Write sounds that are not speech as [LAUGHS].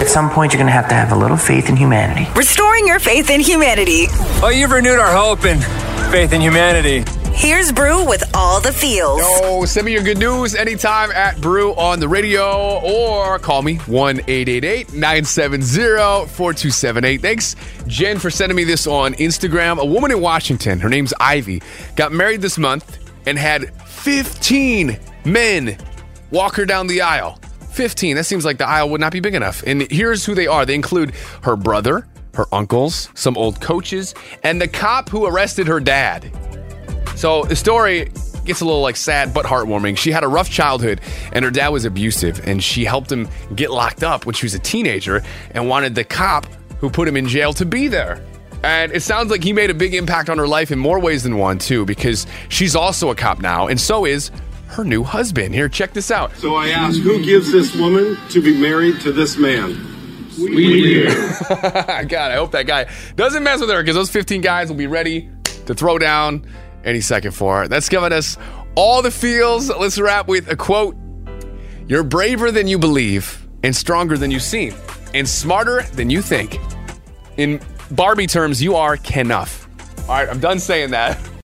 At some point, you're going to have to have a little faith in humanity. Restoring your faith in humanity. Well, you've renewed our hope and faith in humanity. Here's Brew with all the feels. Yo, send me your good news anytime at Brew on the radio or call me 1 888 970 4278. Thanks, Jen, for sending me this on Instagram. A woman in Washington, her name's Ivy, got married this month and had 15 men walk her down the aisle. 15. That seems like the aisle would not be big enough. And here's who they are they include her brother, her uncles, some old coaches, and the cop who arrested her dad. So the story gets a little like sad but heartwarming. She had a rough childhood and her dad was abusive and she helped him get locked up when she was a teenager and wanted the cop who put him in jail to be there. And it sounds like he made a big impact on her life in more ways than one too because she's also a cop now and so is her new husband. Here, check this out. So I ask, who gives this woman to be married to this man? We do. [LAUGHS] God, I hope that guy doesn't mess with her because those 15 guys will be ready to throw down any second for her. That's giving us all the feels. Let's wrap with a quote You're braver than you believe, and stronger than you seem, and smarter than you think. In Barbie terms, you are Kenough. All right, I'm done saying that. [LAUGHS]